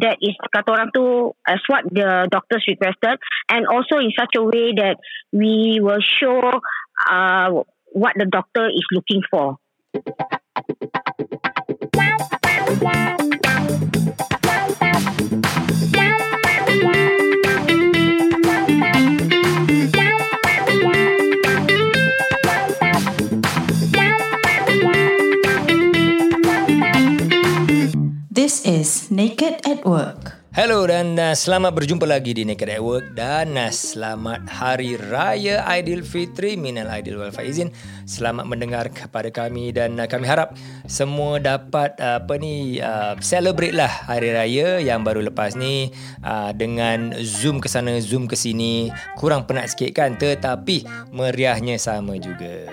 that is kata orang tu as what the doctors requested and also in such a way that we will show uh, what the doctor is looking for. Naked at Work. Hello dan uh, selamat berjumpa lagi di Naked at Work dan uh, selamat Hari Raya Aidilfitri minal aidil wal faizin. Selamat mendengar kepada kami dan uh, kami harap semua dapat uh, apa ni uh, celebrate lah Hari Raya yang baru lepas ni uh, dengan zoom ke sana zoom ke sini kurang penat sikit kan tetapi meriahnya sama juga.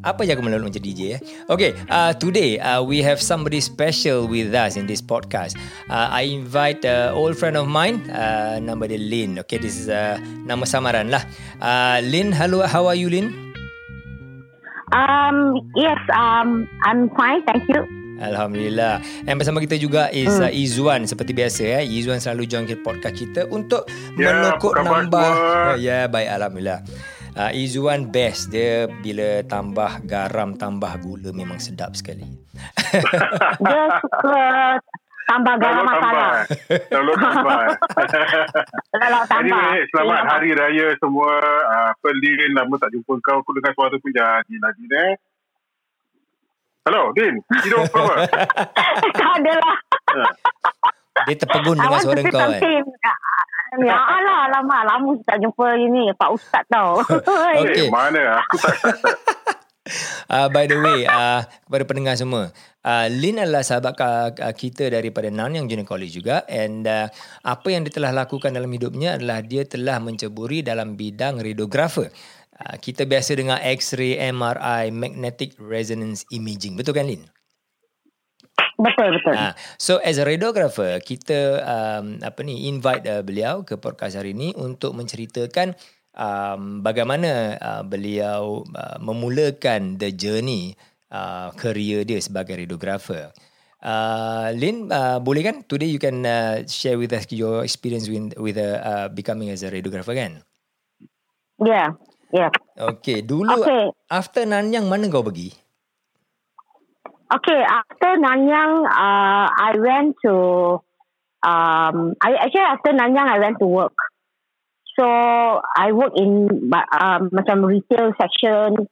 Apa yang aku melalui menjadi DJ eh? Okay, uh, today uh, we have somebody special with us in this podcast. Uh, I invite a uh, old friend of mine, uh, nama dia Lin. Okay, this is uh, nama samaran lah. Uh, Lin, hello, how are you Lin? Um, yes, um, I'm fine, thank you. Alhamdulillah. Dan bersama kita juga is hmm. uh, Izwan seperti biasa eh. Izwan selalu join ke podcast kita untuk yeah, menokok nambah. Ya, yeah, baik alhamdulillah. Uh, Izuan best dia bila tambah garam tambah gula memang sedap sekali. dia suka tambah garam masala. Lalu tambah. Lalu tambah. Anyway, selamat yeah. hari raya semua. Uh, Pelin lama tak jumpa kau. Aku dengar suara tu jadi lagi eh. Hello, Din. Hidup apa? tak adalah. Dia terpegun dengan suara kau kan. Ya Allah, lama lama tak jumpa ini Pak Ustaz tau. okay. Eh, mana aku tak. uh, by the way, uh, kepada pendengar semua, uh, Lin adalah sahabat uh, kita daripada Nanyang Junior College juga and uh, apa yang dia telah lakukan dalam hidupnya adalah dia telah menceburi dalam bidang radiografer. Uh, kita biasa dengar X-ray, MRI, magnetic resonance imaging. Betul kan Lin? Betul betul. Ha, so as a radiographer kita um, apa ni invite uh, beliau ke podcast hari ini untuk menceritakan um, bagaimana uh, beliau uh, memulakan the journey uh, career dia sebagai radiographer. Uh, Lin, uh, boleh kan today you can uh, share with us your experience with with uh, uh, becoming as a radiographer kan? Yeah, yeah. Okay, dulu okay. after Nanyang mana kau pergi? Okay, after Nanyang, uh, I went to, um, I actually after Nanyang, I went to work. So, I work in um, macam retail section,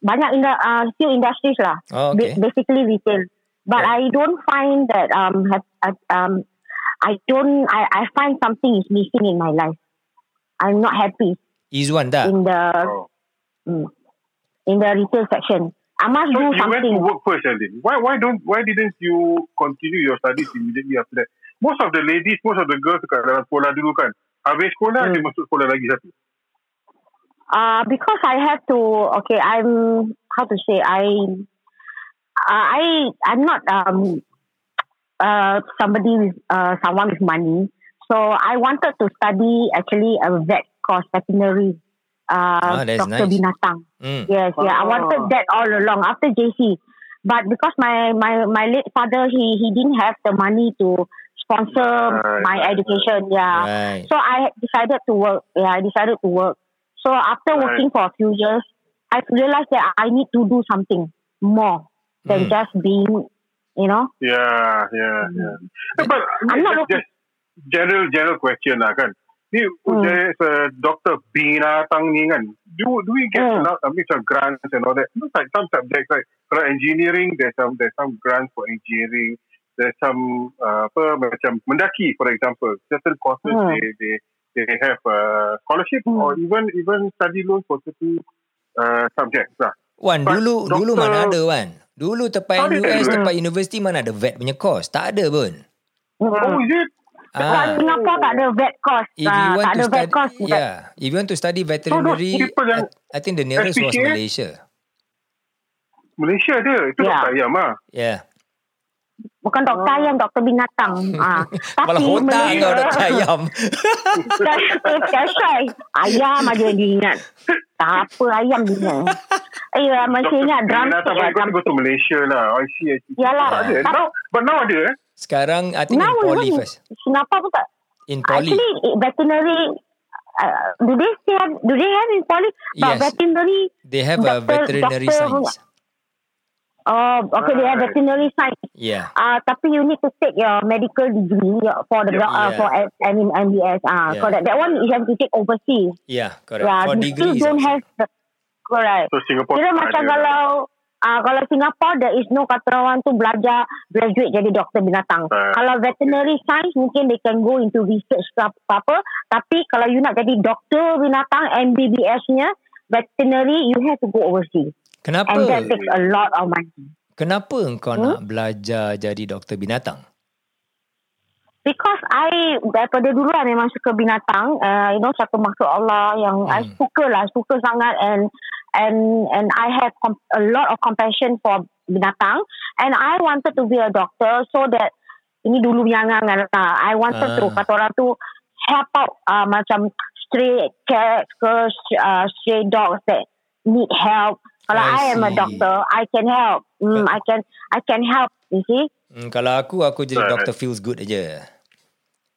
banyak in the, uh, still industries lah. Oh, okay. basically retail. But yeah. I don't find that, um, have, uh, um, I don't, I, I find something is missing in my life. I'm not happy. Izwan dah? In the, oh. mm, in the retail section. I must so do you something. You went to work first, Aldin. Why, why don't, why didn't you continue your studies immediately after that? Most of the ladies, most of the girls dekat dalam sekolah dulu kan, habis sekolah, hmm. dia masuk sekolah lagi satu. Uh, because I have to, okay, I'm, how to say, I, uh, I, I'm not um, uh, somebody with, uh, someone with money. So I wanted to study actually a vet course, veterinary uh, oh, Dr. Nice. Binatang. Mm. Yes, oh. yeah. I wanted that all along after JC. But because my, my, my late father, he, he didn't have the money to sponsor right, my right, education. Yeah. Right. So I decided to work. Yeah, I decided to work. So after working for a few years, I realized that I need to do something more than mm. just being, you know. Yeah, yeah, yeah. Mm. But I'm not just general general question lah kan. Ni hmm. there's a doctor binatang ni kan. Do do we get hmm. a lot of grants and all that? Looks like some subjects like for engineering there's some there's some grants for engineering. There's some uh, apa macam mendaki for example certain courses hmm. they they they have a scholarship hmm. or even even study loan for certain uh, subjects lah. Wan But dulu doctor, dulu mana ada Wan? Dulu tempat US tempat universiti mana ada vet punya course? Tak ada pun. Oh, is it? Ah. Singapore tak ada vet course. If you want tak to ada study, vet course. Yeah. If you want to study veterinary, so, I, I think the nearest SPK? was Malaysia. Malaysia ada. Itu yeah. doktor ayam lah. Yeah. Bukan doktor oh. ayam, doktor binatang. ah. Malah hotak kau doktor ayam. That's right. Ayam aja dia ingat. Tak apa ayam dia. Eh, masih ingat drum. Doktor binatang go to Malaysia lah. I see, I see. Yalah. Ada. Now, but now ada eh. Sekarang I think Now in poly first. Singapore pun tak. In poly. Actually, eh, veterinary. Uh, do they still have? Do they have in poly? But Yes. veterinary. They have a doctor- veterinary doctor science. Oh, okay. They have Right. veterinary science. Yeah. Uh, tapi you need to take your medical degree uh, for the Yeah. uh, for M- MBS. Uh, Yeah. correct. That one you have to take overseas. Yeah, correct. Yeah, For you still degrees. don't also. have the correct. So Singapore Kira macam ada. kalau uh, kalau Singapore there is no kata orang tu belajar graduate jadi doktor binatang. Right. Kalau veterinary science mungkin they can go into research ke apa-apa. Tapi kalau you nak jadi doktor binatang MBBS-nya veterinary you have to go overseas. Kenapa? And that takes a lot of money. Kenapa engkau Hmm? nak belajar jadi doktor binatang? Because I daripada dulu I memang suka binatang, uh, you know satu makhluk Allah yang Hmm. I suka lah, suka sangat and and and I have com- a lot of compassion for binatang and I wanted to be a doctor so that ini dulu yang angan lah. I wanted to Ah. kata orang tu help out uh, macam stray cats ke uh, stray dogs that need help. Kalau I I, am a doctor, I can help. Mm, I can I can help. You see? Hmm, kalau aku, aku jadi Right. doktor feels good aja.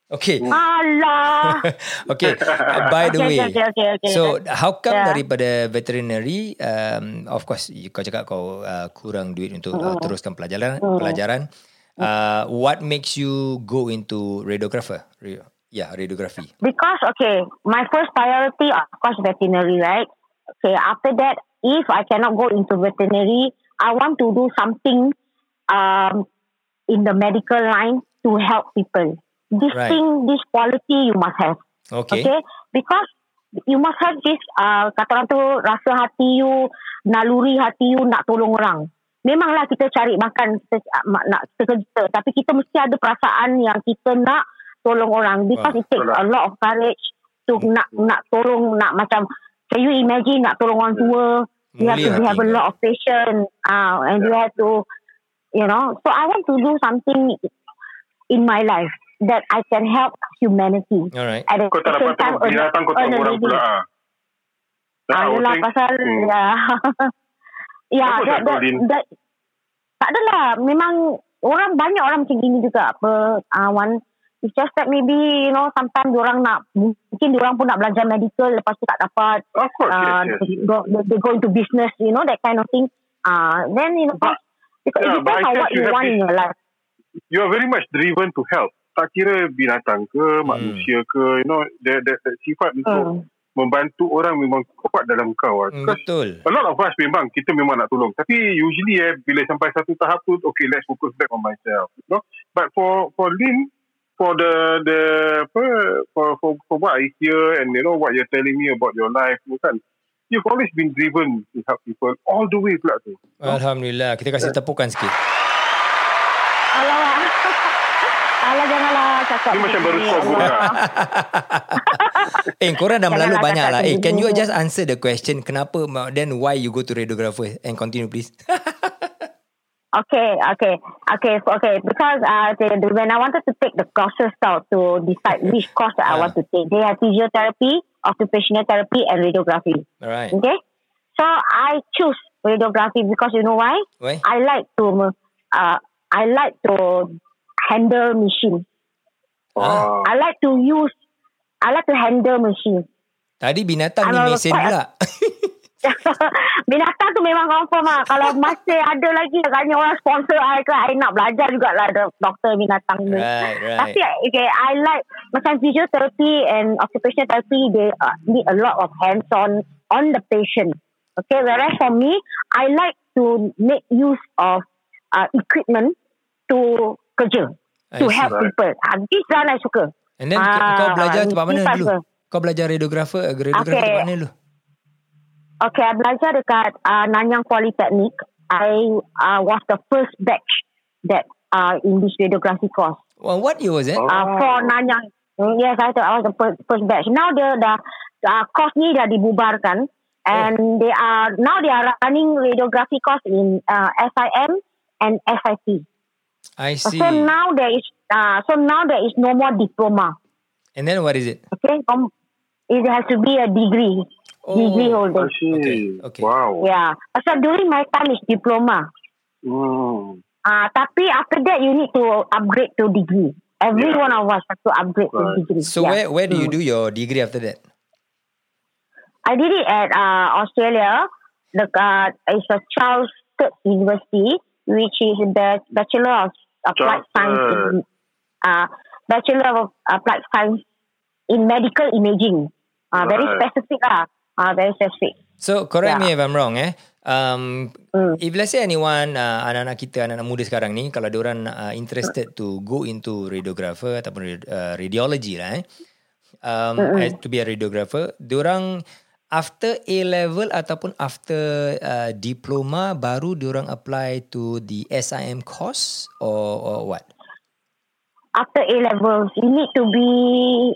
Okay. Allah. okay. Uh, by the Okay, way. okay, okay, okay. So, how come Yeah. daripada veterinary, um, of course, you- kau cakap kau uh, kurang duit untuk uh, teruskan pelajaran. pelajaran. Uh, what makes you go into radiographer? Re- yeah, radiography. Because okay, my first priority of course veterinary, right? Okay, after that, if I cannot go into veterinary, I want to do something um in the medical line to help people. This Right. thing, this quality you must have. Okay. Okay, because you must have this uh, kata orang tu rasa hati you, naluri hati you nak tolong orang. Memanglah kita cari makan kita uh, nak kita tapi kita mesti ada perasaan yang kita nak tolong orang. Because Wah, it takes a lot of courage to nak nak tolong nak macam can you imagine nak tolong orang tua? You have to have a lot of patience uh, and you have to you know. So I want to do something in my life that I can help humanity Alright. at the Kau tak dapat tengok binatang kau tengok orang pula ah. Ayolah saying- pasal Hmm. ya. ya, that, tak that, that, tak adalah. Memang orang banyak orang macam gini juga apa uh, Wan. It's just that maybe you know sometimes orang nak mungkin orang pun nak belajar medical lepas tu tak dapat Of course, uh, yes, yes. they, go, they, they go into business you know that kind of thing. Uh, then you know But- because yeah, it depends on what you you want this- in your life. You are very much driven to help. Tak kira binatang ke, manusia ke, you know, that, that, that sifat untuk Hmm. membantu orang memang kuat dalam kau. ah. Hmm, Because betul. a lot of us memang kita memang nak tolong tapi usually eh bila sampai satu tahap tu okay let's focus back on myself you know but for for Lin for the the apa for for for what I hear and you know what you're telling me about your life tu kan you've always been driven to help people all the way pula tu Alhamdulillah. Kita kasih tepukan sikit. Alah, alah janganlah cakap. Ni macam baru pun Allah. Eh, korang dah melalu Janganlah banyak lah. Eh, can you just answer the question kenapa then why you go to radiographer and continue please? Okay, okay, okay, so, okay. Because uh, the, the, when I wanted to take the courses out to decide which course that I Ah. want to take, they have physiotherapy, occupational therapy, and radiography. Alright. Okay, so I choose radiography because you know why? Why? I like to, uh, I like to handle machine. Ah. I like to use, I like to handle machine. Tadi binatang ni mesin pula. Binatang tu memang confirm lah. Kalau masih ada lagi agaknya orang sponsor I ke, I nak belajar jugalah ada doktor binatang ni. right, right. Tapi okay, I like macam physiotherapy and occupational therapy, they uh, need a lot of hands-on on the patient. Okay, whereas for me, I like to make use of uh, equipment to kerja, I to see. help people. Uh, this one I suka. And then Ah, kau belajar tempat mana dulu? pasal. Kau belajar radiographer, radiographer Okay. tempat mana dulu? Okay, I belajar dekat uh, Nanyang Polytechnic. I uh, was the first batch that uh, in this radiography course. Well, what year was it? Oh. Uh, for Nanyang. Mm, Yes, I, thought I was the first, first batch. Now the the uh, course ni dah dibubarkan. And they are now they are running radiography course in uh, SIM and SIT. I see. So now there is uh, so now there is no more diploma. And then what is it? Okay, um, it has to be a degree, degree Oh, holder. I see Okay, okay. wow Yeah. So during my time is diploma. hmm. Uh, tapi after that, you need to upgrade to degree. Every Yeah. one of us have to upgrade Right. to degree. So Yeah. where where do you Mm. do your degree after that? I did it at uh, Australia. The uh, it's a Charles Sturt University, which is the Bachelor of Applied Science. Uh, Bachelor of Applied Science in Medical Imaging. Uh, Very Right. specific lah. Uh, very specific. So correct Yeah. me if I'm wrong eh. Um, Mm. if let's say anyone uh, anak-anak kita anak-anak muda sekarang ni kalau diorang uh, interested to go into radiographer ataupun uh, radiology lah eh. Um, as to be a radiographer, diorang after A level ataupun after uh, diploma baru diorang apply to the SIM course or or what? After A levels, you need to be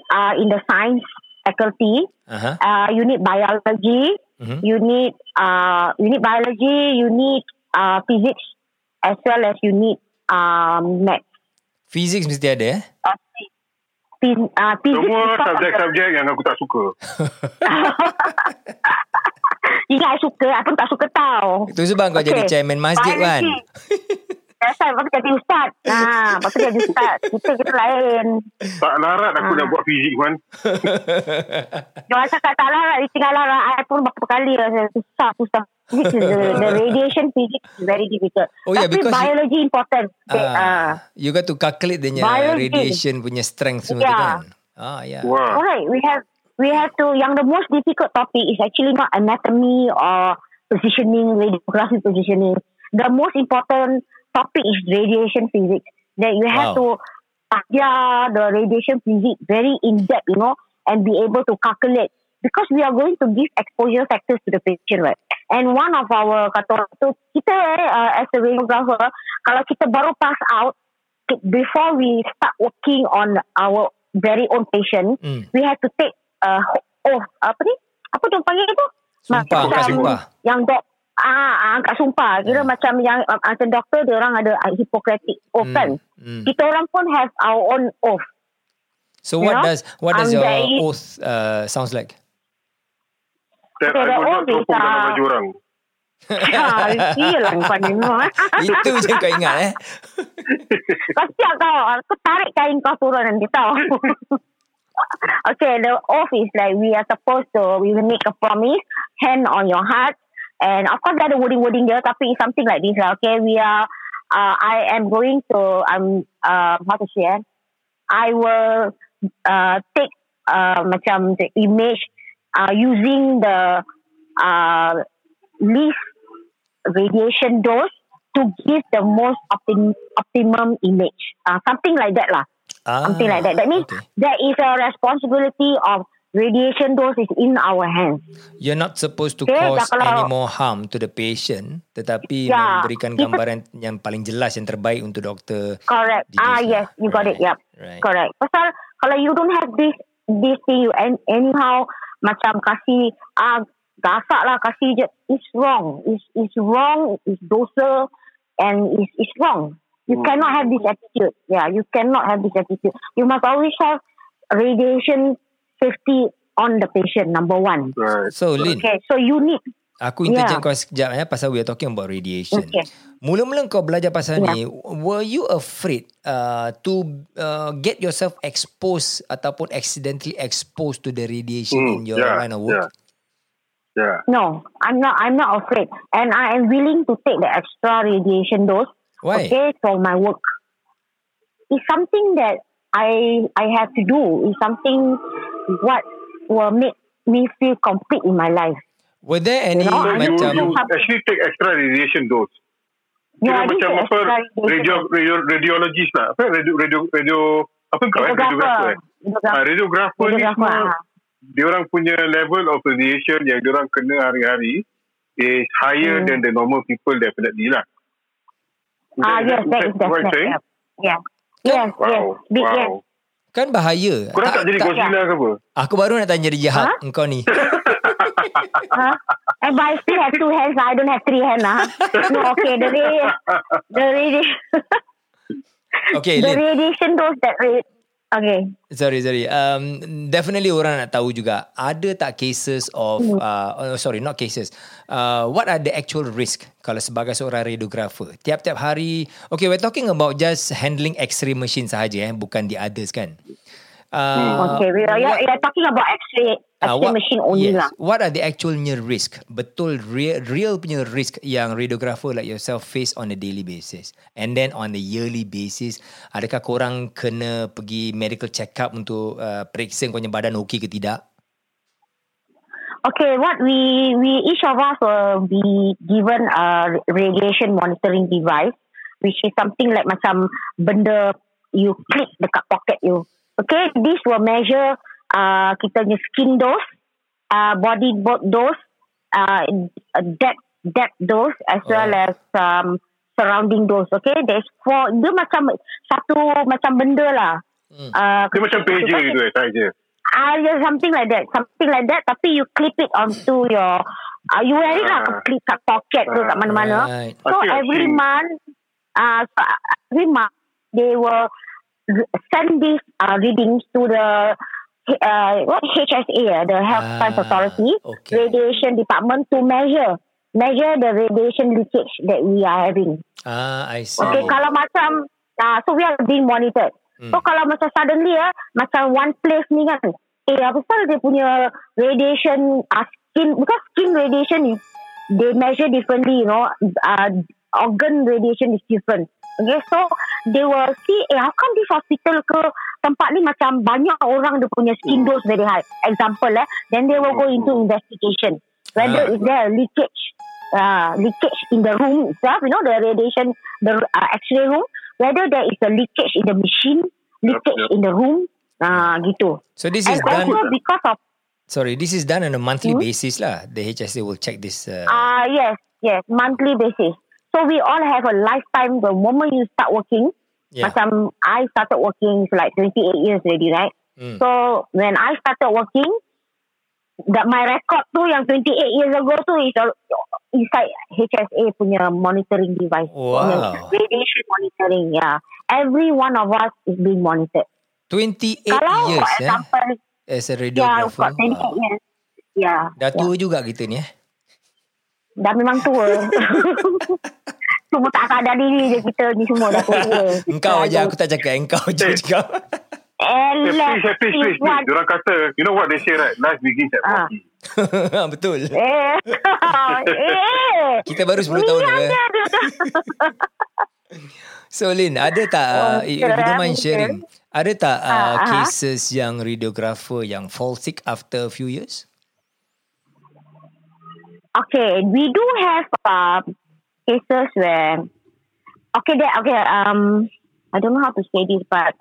uh, in the science faculty. Uh-huh. Uh, you need biology. Mhm. You need uh, you need biology. You need uh, physics, as well as you need um, math. Physics mesti ada eh. Uh, phys- uh, Semua because of the- subjek-subjek yang aku tak suka. Ingat suka, I pun tak suka tau. Itu sebab kau jadi chairman masjid kan. Biology. That's why lepas tu jadi ustaz. Ha, lepas tu jadi ustaz. Kita kita lain. Tak larat aku Ah. nak buat fizik man. Jangan cakap tak lah. Tinggal lah. I pun berapa kali rasa susah, susah. Is the, the radiation physics is very difficult. Oh, yeah, Tapi because you- biology important. Okay, Ah, uh, you got to calculate Biology. radiation punya strength semua tu Yeah. kan. Ah. Yeah. Wah. Alright, we have we have to. Yang the most difficult topic is actually not anatomy or positioning, radiography positioning. The most important topic is radiation physics. That you have Wow. to yeah the radiation physics very in depth, you know, and be able to calculate because we are going to give exposure factors to the patient, right? And one of our kata orang tu kita eh, uh, as a radiographer, kalau kita baru pass out before we start working on our very own patient, Hmm. we have to take uh, oath apa ni? Apa tu panggil itu? Sumpah, Macam sumpah. Yang dok ah ah, angkat sumpah. Kira Hmm. macam yang uh, macam doktor dia orang ada uh, Hippocratic oath Hmm. kan. Hmm. Kita orang pun have our own oath. So You what know, does what does um, your is- oath uh, sounds like? Setiap Okay, I the go is, pun dalam baju orang. ha, iyalah kau ni memang. Itu je kau ingat eh. Kau siap kau. Aku tarik kain kau turun nanti tau. okay, the oath is like we are supposed to, we will make a promise, hand on your heart. And of course, ada wording-wording dia, tapi it's something like this lah. Okay, we are, uh, I am going to, I'm, uh, how to say eh? I will uh, take uh, macam the image uh, using the uh, least radiation dose to give the most optim- optimum image. Uh, something like that lah. Ah, Something like that. That means okay. there is a responsibility of radiation dose is in our hands. You're not supposed to Okay, cause kalau- any more harm to the patient tetapi Ya, memberikan gambaran yang paling jelas yang terbaik untuk doktor. Correct. Ah yes, you got it. Right, Yep. right. Correct. Pasal kalau you don't have this this thing, you an- anyhow macam kasih ah gasak lah kasih je. It's wrong. It's it's wrong. It's dosa and it's it's wrong. You Hmm. cannot have this attitude. Yeah, you cannot have this attitude. You must always have radiation safety on the patient. Number one. Right. So Lin, Okay, so you need aku interject Yeah. kau sekejap ya pasal we are talking about radiation. Okay. Mula-mula kau belajar pasal ni, Yeah. were you afraid uh, to uh, get yourself exposed ataupun accidentally exposed to the radiation Hmm, in your yeah, line of work? Yeah. No, I'm not. I'm not afraid, and I am willing to take the extra radiation dose. Why? Okay, for my work. It's something that I I have to do. It's something what will make me feel complete in my life. Were there any You know, I you, macam you actually take extra radiation dose. Yeah, Kira macam apa radio, radio, radiologist lah. Apa radio radio radio apa kau eh radiographer. Radiographer. eh? Ah, radiographer ni Radiographer, semua ah. dia orang punya level of radiation yang dia orang kena hari-hari is higher Hmm. than the normal people definitely lah. Ah, yes, that that is definitely. saying? Yeah. Yes, yes, Wow. yes. wow. kan bahaya. Korang tak, jadi Godzilla ke apa? Aku baru nak tanya dia Ha? Engkau ni. Huh? And but I still have two hands. I don't have three hands. Huh? No, okay. The radi- the radi- Okay, the radiation dose that ra- Okay. Sorry, sorry. Um, definitely orang nak tahu juga. Ada tak cases of, Hmm. uh, oh, sorry, not cases. Uh, what are the actual risk kalau sebagai seorang radiographer? Tiap-tiap hari, okay, we're talking about just handling X-ray machine sahaja, eh, bukan the others kan? Uh, Okay, we are, what- you're, you're talking about X-ray, Ah, X-ray machine only yes. lah. What are the actual near risk? Betul real, real punya risk yang radiographer like yourself face on a daily basis. And then on a yearly basis, adakah korang kena pergi medical check up untuk uh, periksa kau punya badan okey ke tidak? Okay, what we we each of us will be given a radiation monitoring device, which is something like macam benda you click dekat pocket you. Okay, this will measure uh, kita punya skin dose, uh, body bo- dose, uh, depth depth dose as well Oh. as um, surrounding dose. Okay, there's four. Dia macam satu macam benda lah. Hmm. Uh, Dia macam pager gitu eh, saja. Ah, yeah, something like that. Something like that. Tapi you clip it onto your... Uh, you wear it lah. Ah. Clip kat pocket tu kat mana-mana. Right. So I see, I every see. month, uh, so every month, they will send these uh, readings to the uh, what HSA, uh, the Health Ah, Science Authority, okay. radiation department to measure measure the radiation leakage that we are having. Ah, I see. Okay, kalau macam uh, so we are being monitored. Hmm. So kalau macam suddenly ya, macam one place ni kan, eh apa pasal dia punya radiation uh, skin because skin radiation is they measure differently, you know, uh, organ radiation is different. Okay, so they will see, eh how come this hospital ke tempat ni macam banyak orang dia punya skin dose very high. Example eh, then they will go into investigation. Whether Ah. is there a leakage, uh, leakage in the room itself, you know, the radiation, the uh, X-ray room, whether there is a leakage in the machine, leakage yep. in the room, uh, gitu. So this And is done... also because of Sorry, this is done on a monthly Hmm? basis lah. The HSA will check this. Uh, Ah, yes, yes, monthly basis. So we all have a lifetime. The moment you start working, yeah. macam I started working for like 28 years already, right? Hmm. So when I started working, that my record tu yang 28 years ago tu is inside HSA punya monitoring device. Wow. Radiation monitoring, yeah. Every one of us is being monitored. 28 Kalau years for eh, example, as a yeah, radiographer. got 28 Wow. years. Yeah. Dah tua juga kita ni eh. Dah memang tua. Cuma tak sadar diri je kita ni semua dah tua. Engkau aja aku tak cakap engkau je cakap. Eh, Elah. please, please, please, please. Diorang kata, you know what they say right? Life begins at Ah. 40. Betul. Eh. eh. Kita baru 10 tahun tu eh. So Lin, ada tak uh, Oh, if you don't mind sharing, ada tak uh, Ah, ah. cases yang radiographer yang fall sick after a few years? Okay, we do have uh, cases where okay, there, okay. Um, I don't know how to say this, but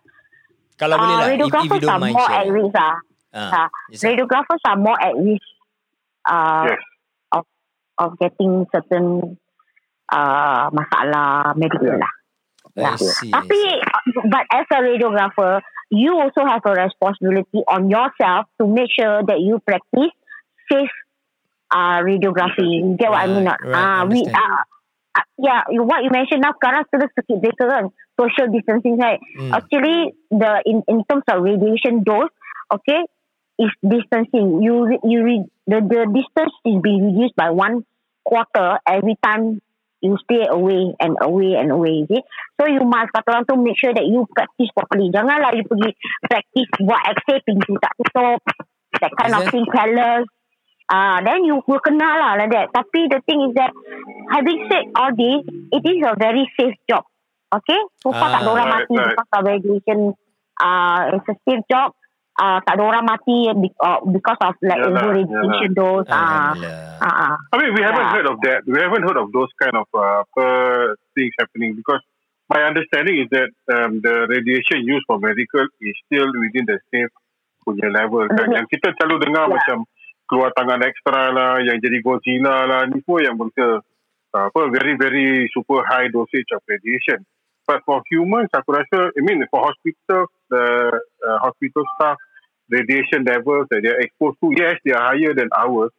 Kalau boleh lah, if, if radiographers are mind more at risk. Ah, Ah, Ah, yes, radiographers are more at risk. Uh, Yes. of of getting certain uh masalah medical lah. I see. Tapi, see. but as a radiographer, you also have a responsibility on yourself to make sure that you practice safe uh, radiography. You get what I mean? Not? right, Ah, we, uh, uh, yeah, you- what you mentioned now, sekarang sudah circuit breaker kan, social distancing right? Hmm. Actually, the in, in terms of radiation dose, okay, is distancing. You you re, the the distance is being reduced by one quarter every time you stay away and away and away. Is it? So you must kata orang tu make sure that you practice properly. Janganlah you pergi practice buat X-ray pintu tak tutup, that kind Is of thing careless. Ah, then you will kena lah like that. Tapi the thing is that having said all this, it is a very safe job. Okay, so far tak ada Ah, orang right, mati right. because of radiation. Ah, it's a safe job. Ah, tak ada orang mati uh, because of like Yalah, over radiation dose. Ah, Alhamdulillah. ah, ah. I mean, we haven't Yeah. heard of that. We haven't heard of those kind of uh, uh, things happening because my understanding is that um, the radiation used for medical is still within the safe punya level. Kan? Mhm. Yang kita selalu dengar Yeah. macam keluar tangan ekstra lah, yang jadi Godzilla lah, ni pun yang benda uh, apa very very super high dosage of radiation. But for humans, aku rasa, I mean for hospital, the uh, hospital staff radiation levels that they are exposed to, yes, they are higher than ours.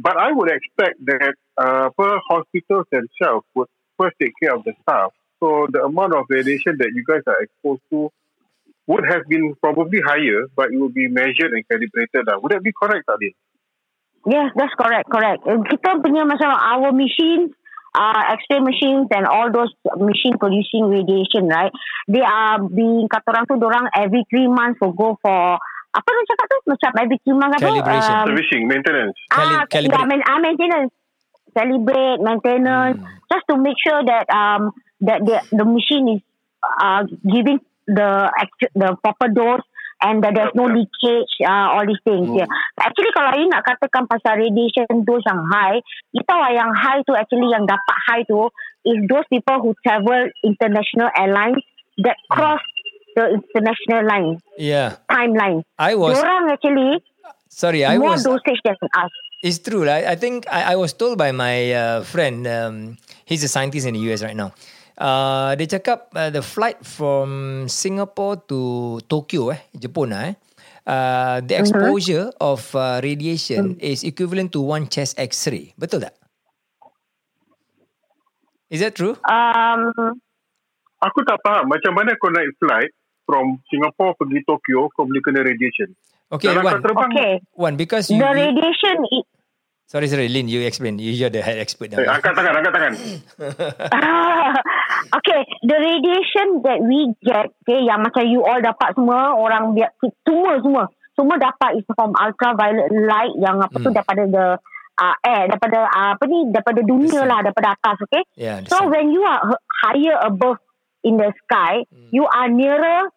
But I would expect that uh, per hospitals themselves would first take care of the staff. So the amount of radiation that you guys are exposed to would have been probably higher, but it will be measured and calibrated. Lah. Would that be correct, Adil? Yes, that's correct, correct. Kita punya macam our machines, uh, X-ray machines and all those machine producing radiation, right? They are being kata orang tu, orang every three months will go for apa orang cakap tu? Macam every three months apa? Calibration. Um, Servicing, maintenance. Ah, calibrate. yeah, main, ah, maintenance, calibrate, maintenance, Hmm. just to make sure that um that the the machine is uh giving the actu- the proper dose and that there's no leakage, uh, all these things. Hmm. Yeah. Actually, kalau you nak katakan pasal radiation dose yang high, you tahu lah yang high tu actually yang dapat high tu is those people who travel international airlines that Hmm. cross the international line Yeah. timeline. I was Orang actually sorry. I more was. dosage than us. It's true. I, I think I, I was told by my uh, friend. Um, he's a scientist in the US right now. Uh, dia cakap uh, the flight from Singapore to Tokyo, eh, Jepun, eh, uh, the exposure of uh, radiation is equivalent to one chest X-ray. Betul tak? Is that true? Um, Aku tak faham macam mana kau naik flight from Singapore pergi Tokyo kau boleh kena radiation. Okay, Dalam Wan. terbang, okay. One, because you, The you radiation i- sorry, sorry, Lin, you explain. You- You're the head expert eh, now. angkat tangan, angkat tangan. okay, the radiation that we get, okay, yang macam you all dapat semua, orang biar, semua, semua, semua dapat is from ultraviolet light yang apa tu Hmm. daripada the uh, air, daripada uh, apa ni, daripada dunia lah, daripada atas, okay? Yeah, the So when you are higher above in the sky, Hmm. you are nearer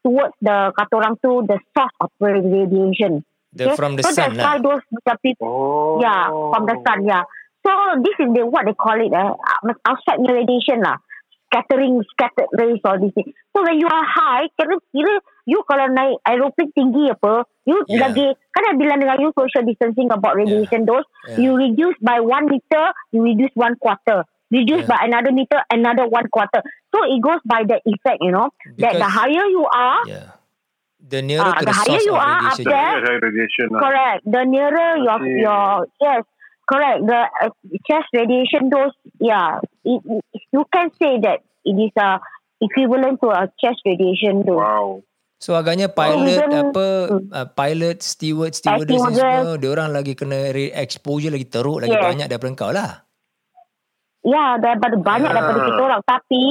towards the kata orang tu the source of radiation. The- from the so sun that's why lah. those macam people Oh. Yeah, from the sun, yeah. So this is the what they call it, eh, uh, outside the radiation lah. Scattering, scattered rays all these things. So when you are high, kira, kira you kalau naik aeroplane tinggi apa, you Yeah. lagi, kan I bilang dengan you social distancing about radiation dose, Yeah. you reduce by one meter, you reduce one quarter. Reduce Yeah. by another meter, another one quarter. So it goes by that effect, you know. that the Because- higher you are, Yeah. The nearer Ah, to the the higher source you of are up radiation. there, Yeah, radiation. lah. Correct. The nearer your your yes, correct. The uh, chest radiation dose, yeah, it, it, you can say that it is a equivalent to a chest radiation dose. Wow. So agaknya pilot even- apa uh, pilot steward stewardess ni semua dia orang lagi kena re- exposure lagi teruk lagi Yes. banyak daripada kau lah. Yeah, daripada banyak Ah. daripada kita orang. Tapi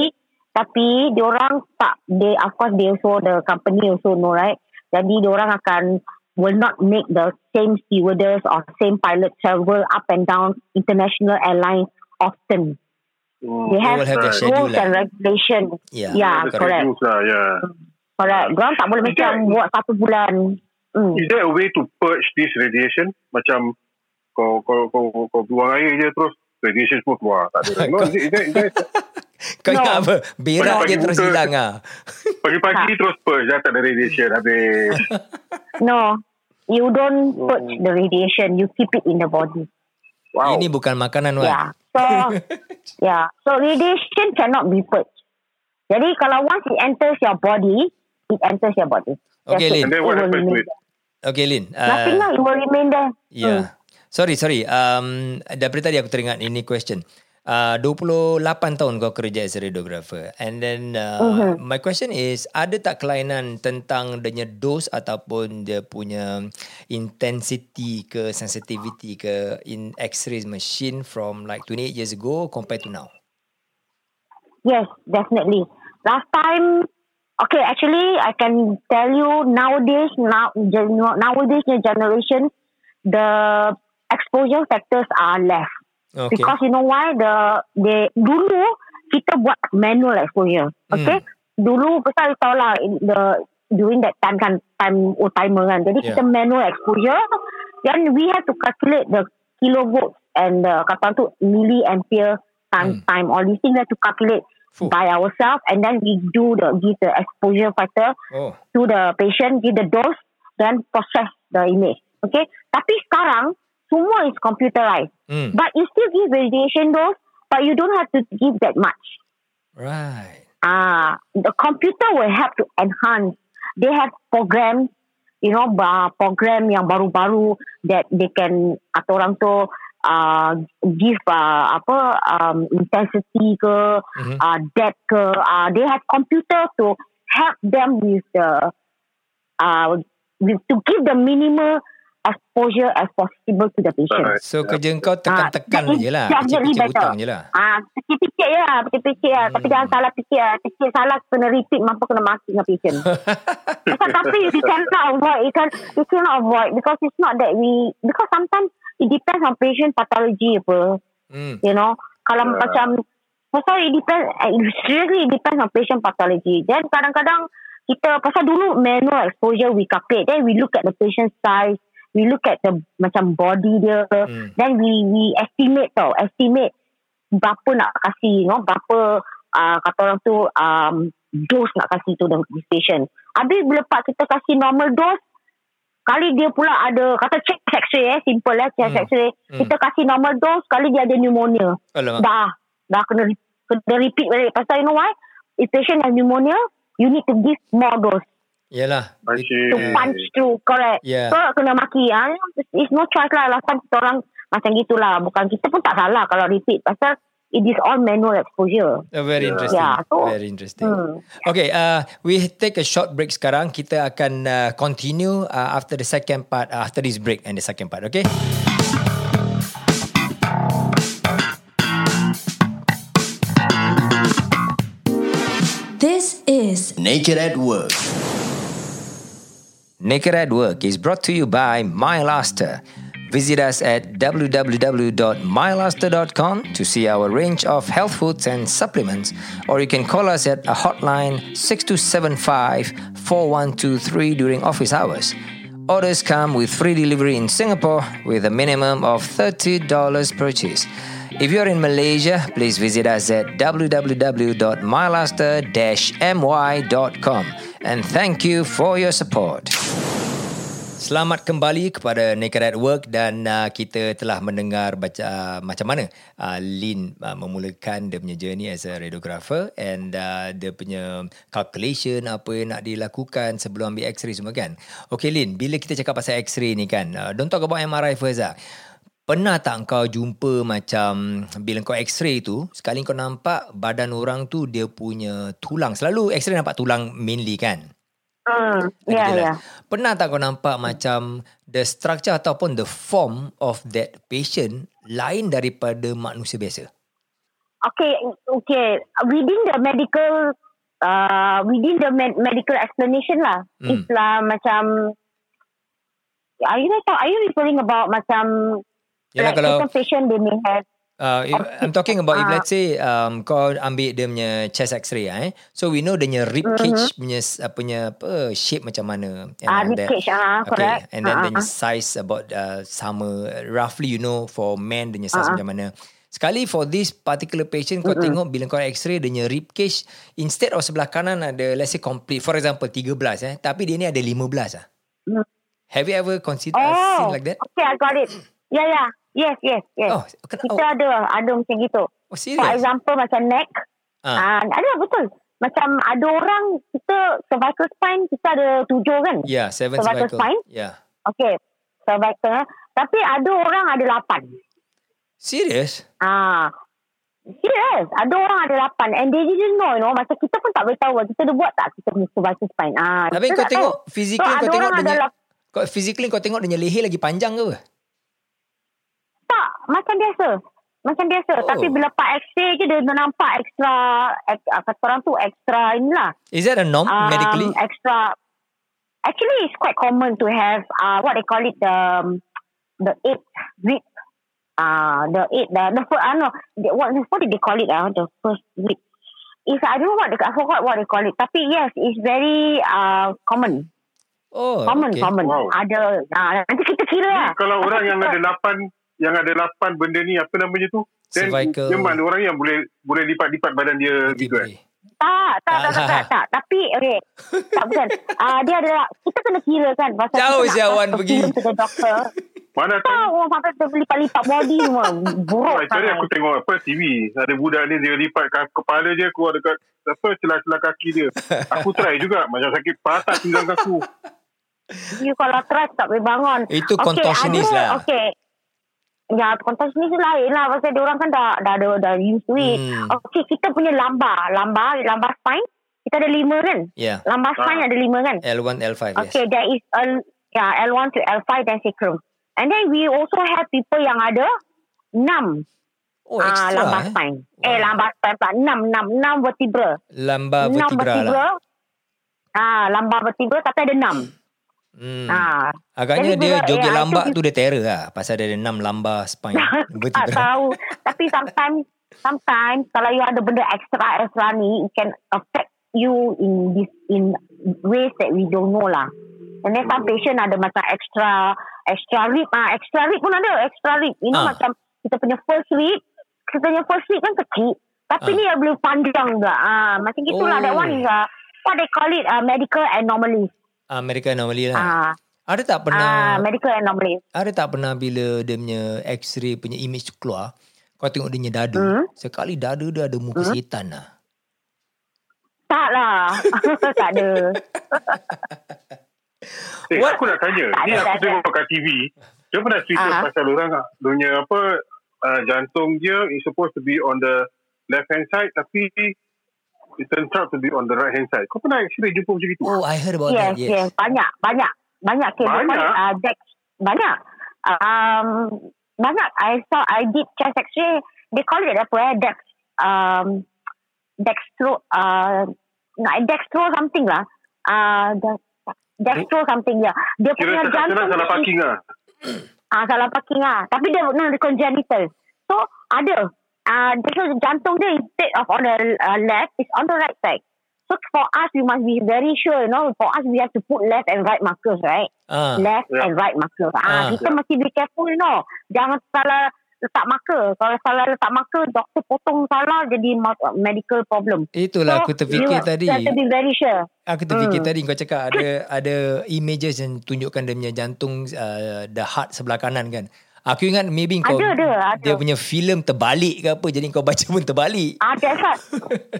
tapi diorang tak they of course they also the company also know right. Jadi diorang akan will not make the same stewardess or same pilot travel up and down international airlines often. Hmm. They have have Right. schedule rules lah. and regulation. Yeah, Yeah, correct. schedules lah, yeah. Correct. Diorang tak boleh Is macam there- buat satu bulan. Hmm. Is there a way to purge this radiation? Macam kau kau kau, kau buang air je terus radiation semua keluar. Tak ada. No, is it, is that, is that, Kau No. ingat apa? Berak je terus hilang ah. pagi-pagi terus purge dah tak ada radiation habis. No. You don't purge the radiation. You keep it in the body. Wow. Ini bukan makanan Wan. Yeah. So, yeah. So radiation cannot be purged. Jadi kalau once it enters your body, it enters your body. Okay, That's it. Lin. And then what happens to remain it? Okay Lin. Nothing Uh, lah. It will remain there. yeah. Sorry, sorry. Um, daripada tadi aku teringat ini question. Uh, 28 tahun kau kerja as a radiographer and then uh, Mhm. my question is ada tak kelainan tentang dia punya dose ataupun dia punya intensity ke sensitivity ke in x-ray machine from like 28 years ago compared to now Yes, definitely. Last time, okay, actually, I can tell you nowadays, now nowadays the generation, the exposure factors are less. okay Because you know why? The they dulu kita buat manual exposure. Okay, dulu pasal tahu lah in the during that time kan time old timer kan. Jadi kita manual exposure. Then we have to calculate the kilovolts and the kata tu milliampere times time. All these things we have to calculate Fuh. by ourselves and then we do the give the exposure factor oh to the patient, give the dose, then process the image. Okay. Tapi sekarang semua is computerized. hmm. But you still give radiation dose, but you don't have to give that much. right Ah, the computer will help to enhance. They have programs, you know, uh, program yang baru-baru that they can atau orang tu uh, give uh, apa um, intensity ke, Mhm. uh, depth ke. Uh, they have computer to help them with the uh, with, to give the minimal exposure as possible to the patient. So kerja kau tekan-tekan Ah, je lah. Picit-picit hutang je lah. Ah, pikir-pikir je lah, pikir-pikir lah. Tapi Hmm. jangan salah fikir lah. Fikir salah kena repeat, mampu kena maki dengan patient. Because tapi you cannot avoid, you can you cannot avoid because it's not that we because sometimes it depends on patient pathology apa. Hmm. You know, kalau Yeah. macam pasal it depends, eh, it really depends on patient pathology. Then kadang-kadang kita pasal dulu manual exposure we calculate, then we look at the patient size, we look at the macam body dia, Hmm. then we we estimate tau, estimate berapa nak kasih, you know, berapa uh, kata orang tu um, dose nak kasih tu dengan patient. Habis bila pak kita kasih normal dose, kali dia pula ada kata check x-ray eh simple eh check Hmm. x-ray Hmm. kita kasih normal dose kali dia ada pneumonia Alamak. dah dah kena kena repeat balik pasal you know why if patient has pneumonia you need to give more dose Yalah. See. to punch through correct Yeah. so kena maki ah it's no choice lah last time kita orang macam gitulah bukan kita pun tak salah kalau repeat pasal it is all manual exposure Uh, very Yeah. interesting. Yeah, so- very interesting. Hmm. Okay, uh, we take a short break sekarang. Kita akan uh, continue uh, after the second part, uh, after this break and the second part, okay? This is Naked at Work. Naked at Work is brought to you by MyLaster. Visit us at www.mylaster.com to see our range of health foods and supplements, or you can call us at a hotline 6275 4123 during office hours. Orders come with free delivery in Singapore with a minimum of $30 purchase. If you're in Malaysia, please visit us at www.mylaster-my.com and thank you for your support. Selamat kembali kepada Naked at Work dan uh, kita telah mendengar baca, uh, macam mana uh, Lin uh, memulakan dia punya journey as a radiographer and uh, dia punya calculation apa yang nak dilakukan sebelum ambil x-ray semua kan. Okay Lin, bila kita cakap pasal x-ray ni kan, uh, don't talk about MRI first lah. Pernah tak kau jumpa macam bila kau x-ray tu, sekali kau nampak badan orang tu dia punya tulang. Selalu x-ray nampak tulang mainly kan? hmm. Ya jelas. ya Pernah tak kau nampak macam the structure ataupun the form of that patient lain daripada manusia biasa? Okay, okay. Within the medical, uh, within the med- medical explanation lah. Hmm. It's lah macam, are you are you referring about macam Yalah like kalau certain patient they may have uh, if, I'm talking about if Ah. let's say um, kau ambil dia punya chest x-ray eh. So we know dia punya rib cage punya uh, punya apa shape macam mana and all rib cage ah correct. And then Ah, the ah, size about uh, sama roughly you know for men dia punya size ah. macam mana. Sekali for this particular patient kau tengok bila kau x-ray dia punya rib cage instead of sebelah kanan ada let's say complete for example 13 eh tapi dia ni ada 15 ah. Hmm. Have you ever considered Oh, uh, seen like that? okay, I got it. Ya, yeah, ya. Yeah. Yes, yes, yes. Oh, ken- Kita oh, ada, ada macam gitu. oh For serious? example, macam neck. Ah. Ah. ada, betul. Macam ada orang, kita cervical spine, kita ada tujuh kan? Yeah, seven Cervical cervical. spine? Yeah. Okay, cervical. Tapi ada orang ada lapan. Serious? Ah, Serious. Ada orang ada lapan. And they didn't know, you know. Macam kita pun tak beritahu. Kita dah buat tak kita punya cervical spine. Ah, Tapi kau tengok tahu. physically So, kau ada tengok dia ada punya- lap- kau physically kau tengok dia punya leher lagi panjang ke apa? Macam biasa. Macam biasa. Oh. Tapi bila part X-ray je, dia nampak extra, ek, ah, kata orang tu extra inilah. Is that a norm Um, medically? Extra. Actually, it's quite common to have uh, what they call it the um, the eight rib. Uh, the eight the the first, uh, no, the, what what did they call it? Uh, the first rib. Is I don't know what they, I forgot what they call it. Tapi yes, it's very uh, common. Oh, Common, okay. common. Wow. Ada. Uh, nanti kita kira lah. Kalau orang yang ada lapan yang ada lapan benda ni apa namanya tu? Then Cervical. memang orang yang boleh boleh lipat-lipat badan dia gitu eh. Tiba. Tak, tak, tak, tak, tak, tak. Tapi, okay. Tak, bukan. Uh, dia ada, kita kena kira kan. Pasal Jauh kita je nak Wan pass pergi. doctor. Mana Tak, tahu orang sampai terlipat-lipat body semua. Buruk Oh, tadi aku tengok apa TV ada budak ni dia lipat kepala dia keluar dekat apa celah-celah kaki dia. Aku try juga macam sakit patah pinggang aku. You kalau try tak boleh bangun. Itu contortionist ada, lah. Okay. Ya, contortionist tu lain lah. Pasal dia orang kan dah, dah, dah, dah used to it. Hmm. Okay, kita punya lambar. Lambar, lambar spine. kita ada lima kan? Yeah. Spine Ah. ada lima kan? L1, L5, yes. Okay, there is a yeah L1 to L5 dan sacrum. And then we also have people yang ada enam Oh, ah extra lambah eh. spine. Eh lambah spine pula enam enam enam vertebra. Lambah enam vertebra lah. Ah lambah vertebra tapi ada enam. Hmm. Ah Agaknya Jadi dia juga, joget lambak itu- tu dia terror lah. Pasal dia ada enam lambah spine. tak vertebra. tahu. Tapi sometimes sometimes kalau you ada benda extra extra ni, it can affect you in this in ways that we don't know lah. And then some patient ada macam extra extra rib ah extra rib pun ada extra rib. You know Ah. macam kita punya first rib, kita punya first rib kan kecil. Tapi Ah. ni dia boleh panjang juga. Ah macam gitulah that Oh. one is uh, what they call it uh, medical anomaly. Amerika normally lah. Ah Ada tak ah pernah medical anomaly. ada tak pernah bila dia punya x-ray punya image tu keluar, kau tengok dia punya dada. Hmm. Sekali dada dia ada muka setan lah. Tak lah. tak ada. Eh, What? aku nak tanya. Tak Ni ada, aku tengok kat TV. Dia pernah cerita Ah. pasal orang dunia apa uh, jantung dia is supposed to be on the left hand side tapi it turns out to be on the right hand side. Kau pernah actually jumpa macam itu? Oh, I heard about yes, that. Yes. yes, banyak, banyak, banyak. Okay, Banyak? Banyak. Uh, Dex, banyak. Um, banyak. I saw, I did chest X-ray. They call it apa eh? Dex, um, dextro, uh, no, dextro something lah. Uh, dex, dextro something ya. Dia Kira punya cakap jantung senang salah dia parking lah. Ah salah parking lah. Tapi dia no, dia congenital. So ada. Ah uh, so jantung dia instead of on the uh, left is on the right side. So for us we must be very sure, you know. For us we have to put left and right markers, right? Ah. Left Yeah. and right markers. Ah, Ah. kita mesti be careful, you know. Jangan salah letak marker. Kalau salah letak marker, doktor potong salah jadi medical problem. Itulah aku So, terfikir you tadi. have to be very sure. Aku terfikir Hmm. tadi kau cakap ada ada images yang tunjukkan dia punya jantung uh, the heart sebelah kanan kan. Aku ingat maybe kau Ada, ada, dia punya filem terbalik ke apa jadi kau baca pun terbalik. Ah, that's right.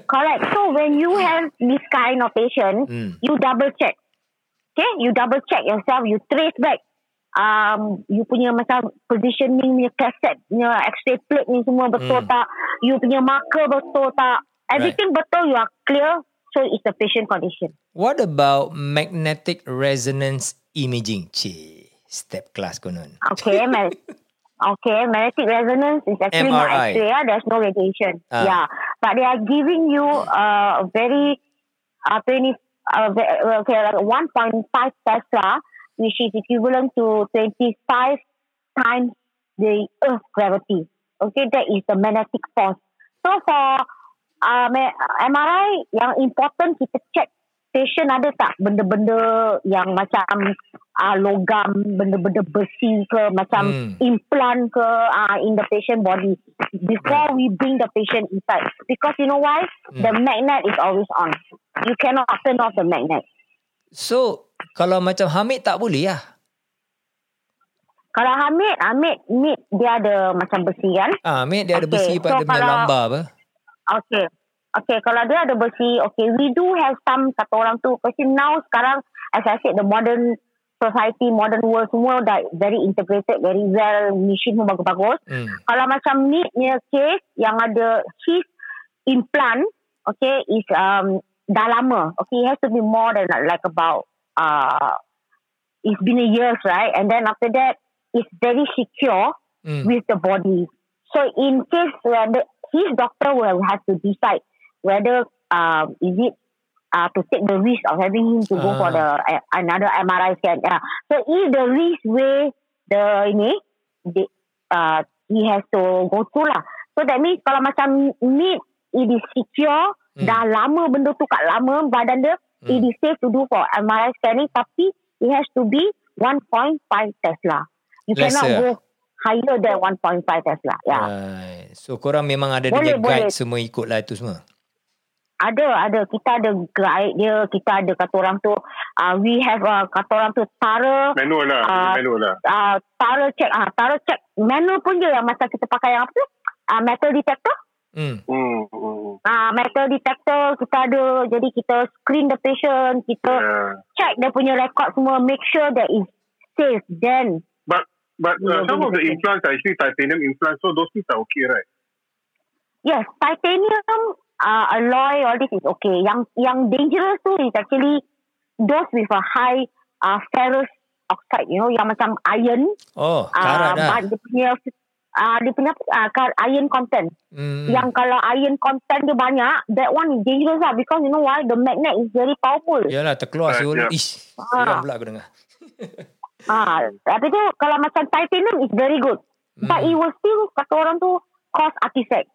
Correct. So when you have this kind of patient, Hmm. you double check. Okay, you double check yourself. You trace back. Um, you punya macam positioning punya cassette, punya X-ray plate ni semua betul Hmm. tak? You punya marker betul tak? Everything betul. You are clear. So it's the patient condition. What about magnetic resonance imaging? Cik, step class konon. Okay, okay. Magnetic resonance is actually not MRI. X-ray. Yeah, there's no radiation. Ah. Yeah, but they are giving you uh, a very uh, 20, uh, okay, like 1.5 Tesla, which is equivalent to 25 times the Earth gravity. Okay, that is the magnetic force. So for uh, MRI, yang important kita check patient ada tak benda-benda yang macam uh, logam, benda-benda besi ke, macam Hmm. implant ke uh, in the patient body before we bring the patient inside. Because you know why? The magnet is always on. You cannot turn off the magnet. So, kalau macam Hamid tak boleh lah. Kalau Hamid, Hamid, Hamid dia ada macam besi kan? Ah, Hamid dia ada Okay, besi so pada punya kalau- lambar apa. Okay. Okay, kalau dia ada besi, okay, we do have some kata orang tu. Kasi now sekarang, as I said, the modern society, modern world semua dah very integrated, very well, machine pun bagus-bagus. Hmm. Kalau macam ni punya case yang ada his implant, okay, is um, dah lama. Okay, it has to be more than like about, uh, it's been a years, right? And then after that, it's very secure Hmm. with the body. So in case where the, his doctor will have to decide whether um, is it uh, to take the risk of having him to go Ah. for the uh, another MRI scan. Yeah. So if the risk way the ini, the, uh, he has to go through lah. So that means kalau macam ni it is secure, Hmm. dah lama benda tu kat lama badan dia, Hmm. it is safe to do for MRI scanning tapi it has to be 1.5 Tesla. You cannot Lesser. go higher than 1.5 Tesla. Yeah. Right. So korang memang ada Boleh, dia guide boleh. semua ikut lah itu semua. Ada, ada. Kita ada guide dia. Kita ada kata orang tu. Uh, we have uh, kata orang tu tara. Manual lah. Ah. manual lah. Uh, tara check. Uh, tara check. Manual pun je yang masa kita pakai yang apa tu? Uh, metal detector. Hmm. Hmm. hmm. Uh, metal detector kita ada. Jadi kita screen the patient. Kita Yeah. check dia punya record semua. Make sure that is safe. Then But but uh, Yeah, some of the betul. implants are actually titanium implants, so those things are okay, right? Yes, titanium uh, alloy, all this is okay. Yang yang dangerous tu is actually those with a high uh, ferrous oxide, you know, yang macam iron. Oh, karat dah. Uh, dia punya uh, dia punya uh, iron content. Hmm. Yang kalau iron content dia banyak, that one is dangerous lah because you know why? The magnet is very powerful. Yalah, terkeluar Ah, siul. ya. Ish, Ah. seram pula aku dengar. Ah, tapi tu kalau macam titanium is very good. But Hmm. it will still kata orang tu cause artifact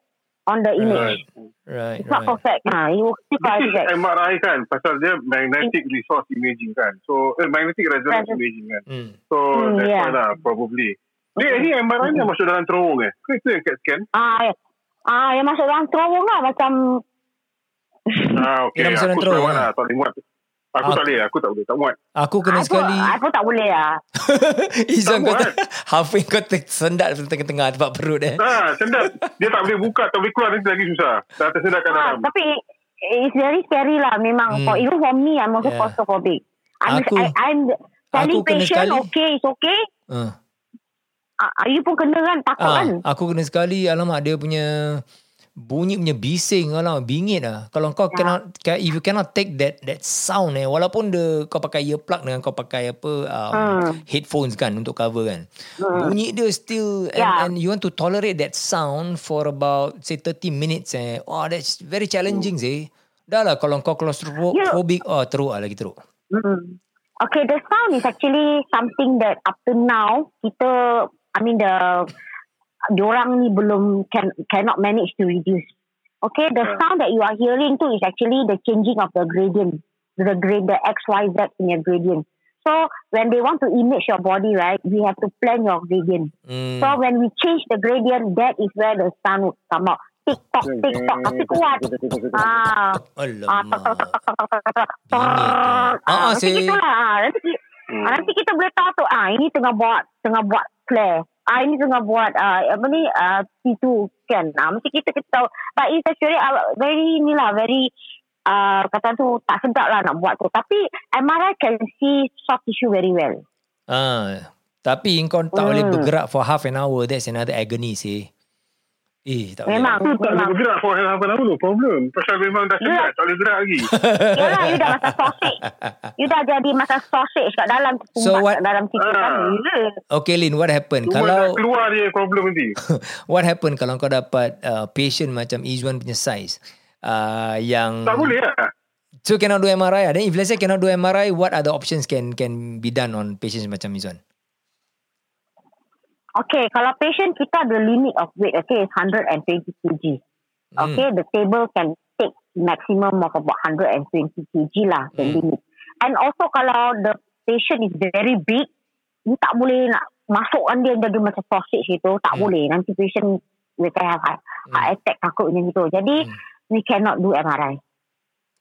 on the image. Right, It's not right. perfect. Ah, it will still is artifact. MRI kan pasal dia magnetic resource imaging kan. So eh, magnetic resonance Resonance. imaging kan. Hmm. So Hmm, that's yeah. why lah probably. Ni ni MRI ni masuk dalam terowong eh. Ke itu yang CAT scan? Ah, ya. ah, yang masuk dalam terowong lah macam Ah okey. Dia masuk dalam terowong lah. lah, tak boleh muat. Aku Ah. tak boleh, aku tak boleh, tak muat. Aku kena aku, sekali. Aku tak boleh lah. Izan kau Tak ter- halfway kau tersendat tengah-tengah tempat perut eh. Ah, sendat. Dia tak boleh buka, tak boleh keluar nanti lagi susah. Dah tersendat kat Ah, dalam. tapi it's very scary lah memang. Hmm. For even for me, I'm also Yeah. claustrophobic. I'm, Aku- I, I'm telling aku patient, sekali. okay, it's okay. Uh. Ah, you pun kena kan, takut Ah, kan? aku kena sekali alamak dia punya bunyi punya bising alamak bingit lah. Kalau kau Ya. cannot ca- if you cannot take that that sound eh walaupun the kau pakai earplug dengan kau pakai apa um, Hmm. headphones kan untuk cover kan. Bunyi dia still and, Ya. and you want to tolerate that sound for about say 30 minutes eh. Oh that's very challenging sih. Dah lah kalau kau claustrophobic oh teruk lah lagi teruk. Mm. Okay, the sound is actually something that up to now kita, I mean the, diorang ni belum can cannot manage to reduce. Okay, the Yeah. sound that you are hearing tu is actually the changing of the gradient, the grade, the X, Y, Z in your gradient. So when they want to image your body, right, we have to plan your gradient. Hmm. So when we change the gradient, that is where the sound would come out. Tick tock, tapi kuat. Ah, Alamak. Ah, Ah, ah, nanti si- gitulah. Ah, nanti, Hmm. ah, nanti kita boleh tahu tu. Ah, ini tengah buat tengah buat flare. Ah, ini tengah buat ah, apa ni ah, T2 scan. Ah, mesti kita kita tahu. But it's actually ah, very ni lah, very ah, kata tu tak sedap lah nak buat tu. Tapi MRI can see soft tissue very well. Ah, tapi kau tak boleh Hmm. bergerak for half an hour. That's another agony sih. Eh, tak boleh. Memang, Tak boleh bergerak for half an hour no problem. Pasal memang dah sendat, tak boleh gerak lagi. Yalah, you dah macam sausage. You dah jadi macam sausage kat dalam So what- kat dalam situ kan. Ah. Gila. Okay, Lin, what happened? Cuma kalau keluar dia problem nanti. what happened kalau kau dapat uh, patient macam Izwan punya size? Uh, yang Tak boleh lah. So cannot do MRI lah. Then if let's say cannot do MRI, what other options can can be done on patients macam Izwan? Okay, kalau patient kita ada limit of weight, okay, is 120 kg. Hmm. Okay, the table can take maximum of about 120 kg lah, the Hmm. limit. And also kalau the patient is very big, you tak boleh nak masukkan dia jadi macam sausage itu, tak Hmm. boleh. Nanti patient will have heart, heart attack takut macam itu. Jadi, Hmm. we cannot do MRI.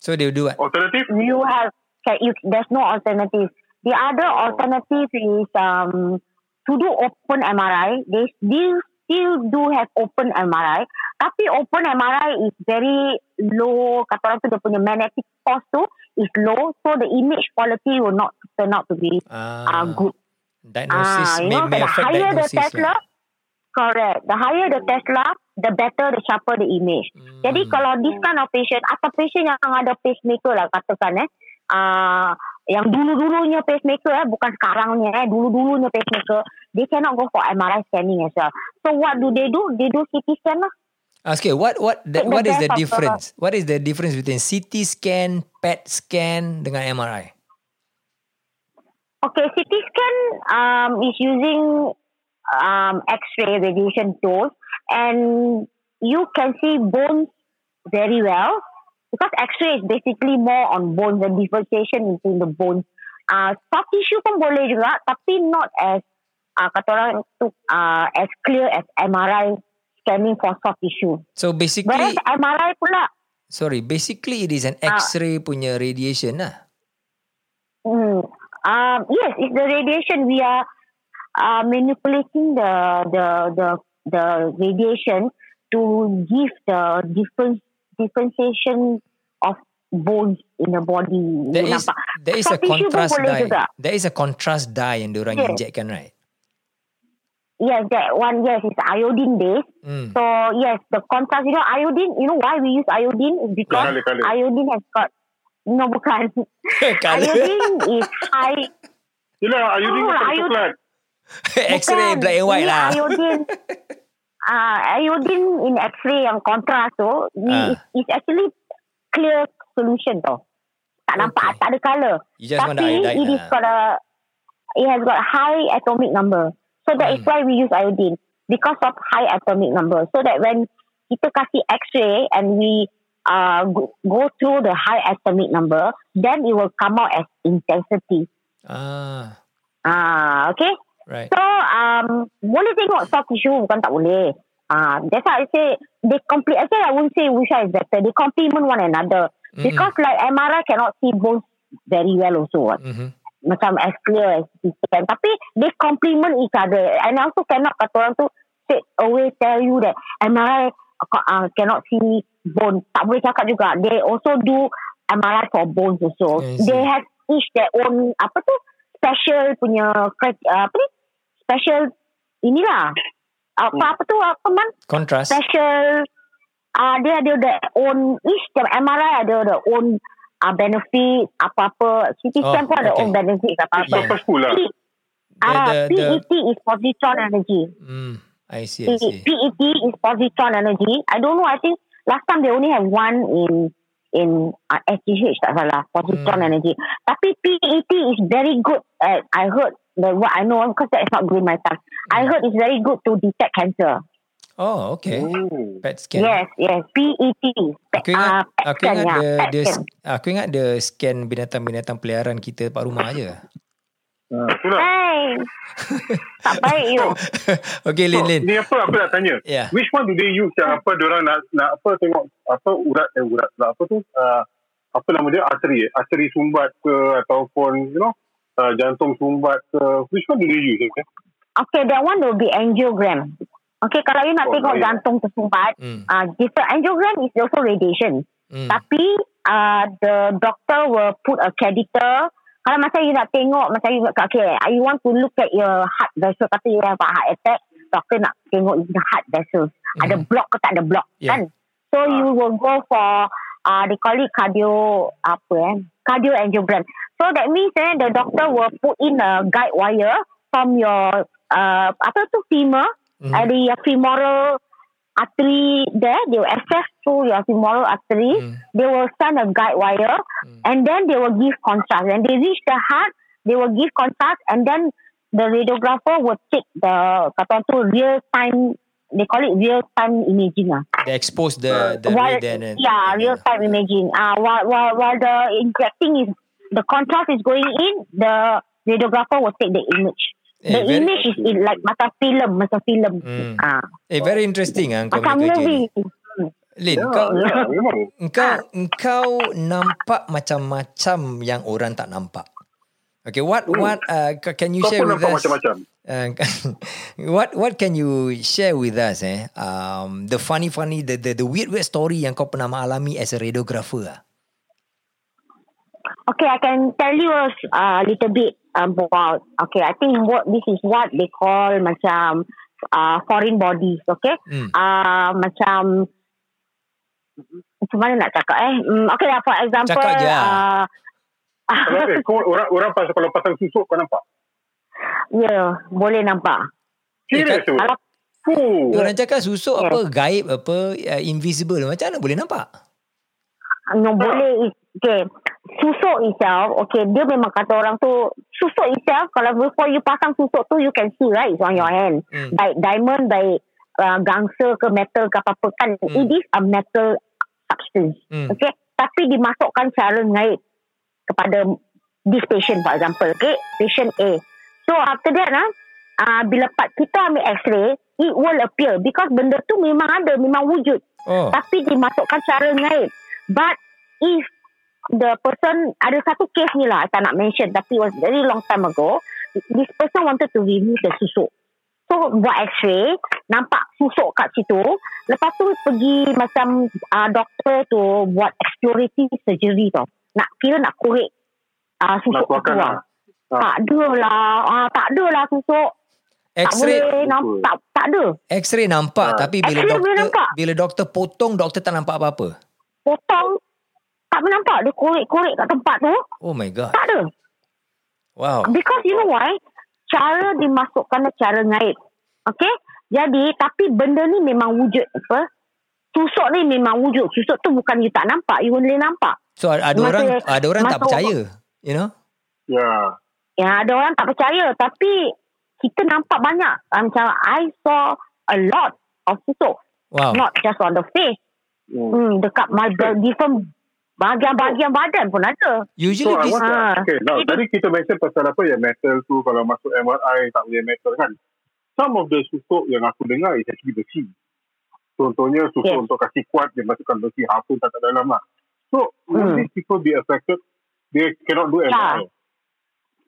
So they do what? Alternatif? You have, can you, there's no alternative. The other alternative is um, to do open MRI. They still still do have open MRI. Tapi open MRI is very low. Kata orang tu dia punya magnetic force tu is low. So the image quality will not turn out to be uh, Ah, good. diagnosis Ah, you may, know, may the affect higher the diagnosis Tesla, lah. correct. The higher the Tesla, the better the sharper the image. Hmm. Jadi kalau this kind of patient atau patient yang ada pacemaker lah katakan eh uh, yang dulu-dulunya pacemaker eh bukan sekarangnya eh dulu-dulunya pacemaker they cannot go for MRI scanning as well. So what do they do? They do CT scan lah. Ah, Okay, what what the, the what is the of the- difference? What is the difference between CT scan, PET scan dengan MRI? Okay, CT scan um, is using um, X-ray radiation dose, and you can see bones very well because X-ray is basically more on bones and differentiation between the bones. Uh, soft tissue pun boleh juga, tapi not as uh, kata orang tu uh, as clear as MRI scanning for soft tissue. So basically, Whereas MRI pula sorry, basically it is an Ah. X-ray punya radiation lah. Mm. Um, yes, it's the radiation. We are uh, manipulating the the the the radiation to give the different differentiation of bones in the body. There You is nampak? there is a Soft tissue pun contrast dye. juga. There is a contrast dye yang diorang Yes. injectkan right? yes, that one, yes, is iodine based. Hmm. So yes, the contrast, you know, iodine, you know why we use iodine is because Colour, colour. iodine has got, no bukan. Iodine is high. Yelah, iodine Oh, oh, iodine. coklat. X-ray black and white lah. Iodine. Ah, iodine in X-ray yang contrast tu, ni Ah. is, is actually clear solution tau. Tak nampak, tak ada colour. The Tapi iodine it is lah. got a, it has got high atomic number. So that is Hmm. why we use iodine because of high atomic number. So that when kita kasih X-ray and we uh, go, go through the high atomic number, then it will come out as intensity. Ah, Ah, okay. Right. So um, boleh tengok soft tissue bukan tak boleh. Ah, that's why I say they complete. Actually, I won't say which one is better. They complement one another Mm-mm. because like MRI cannot see bones very well also. Mhm. Macam as clear as CT scan. Tapi they complement each other. And also cannot kata orang tu straight away tell you that MRI uh, cannot see bone. Tak boleh cakap juga. They also do MRI for bones also. I. They have each their own apa tu special punya uh, apa ni special inilah apa apa tu apa man Contrast. special uh, dia ada their own each the MRI ada the own uh, benefit apa-apa CT Oh, scan pun ada okay. own benefit apa-apa Yeah. Purposeful lah. The- ah, the- the- PET is positron energy Hmm. I see, I P- see. PET is positron energy I don't know I think last time they only have one in in uh, SGH tak salah positron Hmm. energy tapi PET is very good at I heard the what I know because that is not during my time I heard it's very good to detect cancer Oh, okay. Oh. PET scan. Yes, yes. PET. Aku ingat, Ah, PET aku scan, ingat ya. the, the, scan. aku ingat the scan binatang-binatang peliharaan kita dekat rumah aje. Ah, itulah. Hey. tak baik you. okay, Lin, Lin. Ni apa aku nak tanya. Yeah. Which one do they use yang apa orang nak nak apa tengok apa urat eh urat pula apa tu uh, apa nama dia artery eh? artery sumbat ke ataupun you know uh, jantung sumbat ke which one do they use okay? Okay, that one will be angiogram. Okay, kalau you nak Oh, tengok baik. jantung tersumbat, Hmm. uh, different angiogram is also radiation. Hmm. Tapi uh, the doctor will put a catheter. Kalau macam you nak tengok, macam you nak, okay, you want to look at your heart vessel, tapi you have a heart attack, doctor nak tengok the heart vessels. Ada Mhm. block ke tak ada block, Yeah. kan? So you will go for, uh, they call it cardio, apa eh, cardio angiogram. So that means eh, the doctor will put in a guide wire from your, uh, apa tu, femur, Mhm. uh, the femoral artery there, they will access through your femoral artery. Hmm. They will send a guide wire Hmm. and then they will give contrast. When they reach the heart, they will give contrast and then the radiographer will take the kata tu real time they call it real time imaging ah. They expose the the while, red and yeah, real time imaging. Ah, while, while while the injecting is the contrast is going in, the radiographer will take the image. Eh, the very- image is in like macam film, macam film. Hmm. Ah, Eh, very interesting ah kau macam movie. Lin, Ya, kau ya, memang. engkau engkau nampak macam-macam yang orang tak nampak. Okay, what Hmm. what uh, ca- can you Kau share pun with us? macam-macam. Uh, what what can you share with us eh? Um, the funny funny the, the the weird weird story yang kau pernah alami as a radiographer ah. Okay, I can tell you a uh, little bit about. Okay, I think what this is what they call macam uh, foreign bodies. Okay, Hmm. uh, macam macam mana nak cakap eh? Mm, okay lah, for example. Cakap je lah. Uh, Kalau eh, kau orang orang pasal kalau pasang susuk kau nampak. ya, yeah, boleh nampak. Serius tu. Kalau Fuh. Orang cakap susuk Yeah. apa gaib apa uh, invisible macam mana boleh nampak? yang boleh okay susuk itself okay dia memang kata orang tu susuk itself kalau before you pasang susuk tu you can see right it's on your hand Hmm. baik diamond baik uh, gangsa ke metal ke apa-apa kan Hmm. it is a metal substance Hmm. okay tapi dimasukkan secara ngaib kepada this patient for example okay? Patient A. So after that ah uh, bila part kita ambil x-ray it will appear. Because benda tu memang ada memang wujud. Oh. tapi dimasukkan secara ngaib. But if the person ada satu case ni lah saya nak mention tapi it was very long time ago this person wanted to remove the susuk. So buat x-ray nampak susuk kat situ. Lepas tu pergi macam uh, doktor tu buat explorative surgery tau nak kira nak korek uh, susuk tu keluar lah. Ah. tak ada lah uh, tak ada lah susuk X-ray- tak boleh nampak. Tak, tak ada. X-ray nampak Ah. tapi bila X-ray doktor nampak. bila doktor potong doktor tak nampak apa-apa. Potong. Tak boleh nampak. Dia korek-korek kat tempat tu. Oh my god. Tak ada. Wow. Because you know why? Cara dimasukkan cara ngaib. Okay? Jadi, tapi benda ni memang wujud. Apa? Susuk ni memang wujud. Susuk tu bukan you tak nampak. You boleh nampak. So ada Masa- orang ada orang tak percaya, you know? Yeah. Ya, ada orang tak percaya. Tapi, kita nampak banyak. Ah, Macam, I saw a lot of susuk. Wow. Not just on the face. Mm. Hmm, dekat my different bahagian-bahagian badan pun ada. Usually So this, Ah. okay, now, tadi kita mention pasal apa yang metal tu kalau masuk MRI tak boleh metal kan. Some of the susuk yang aku dengar is actually besi. Contohnya susuk Yes. untuk kasih kuat dia masukkan besi apa tak tak dalam lah. So will Hmm. these people be affected? They cannot do MRI.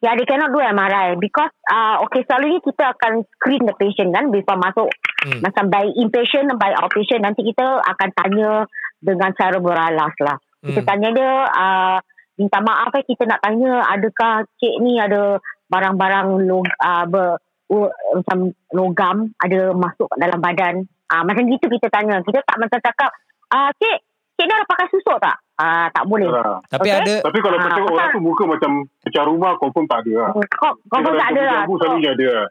Ya, they cannot do MRI because uh, okay selalunya kita akan screen the patient kan before masuk Hmm. macam by inpatient by outpatient nanti kita akan tanya dengan cara beralas lah. Kita Hmm. tanya dia uh, minta maaf eh kita nak tanya adakah cik ni ada barang-barang log, uh, ber, uh, macam logam ada masuk kat dalam badan. Uh, macam gitu kita tanya. Kita tak macam cakap ah uh, cik cik ni ada pakai susuk tak? Ah uh, tak boleh. Lah. tapi Okay. ada Tapi kalau Ah, macam orang tu muka macam pecah rumah confirm tak ada lah. Kau kau pun Kalau tak ada lah. jambu selalu dia ada lah.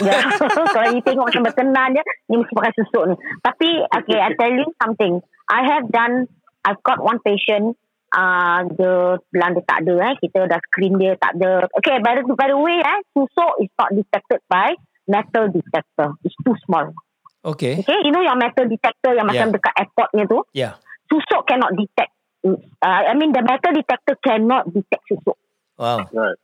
Ya. Kalau you tengok macam berkenan je, ni mesti pakai susuk ni. Tapi, okay, I tell you something. I have done, I've got one patient, uh, dia bilang dia tak ada eh. Kita dah screen dia tak ada. Okay, by the, by the way eh, susuk is not detected by metal detector. It's too small. okay. Okay, you know your metal detector yang macam Yeah. dekat airportnya tu? Yeah. Susuk cannot detect. Uh, I mean, the metal detector cannot detect susuk. Wow. Right.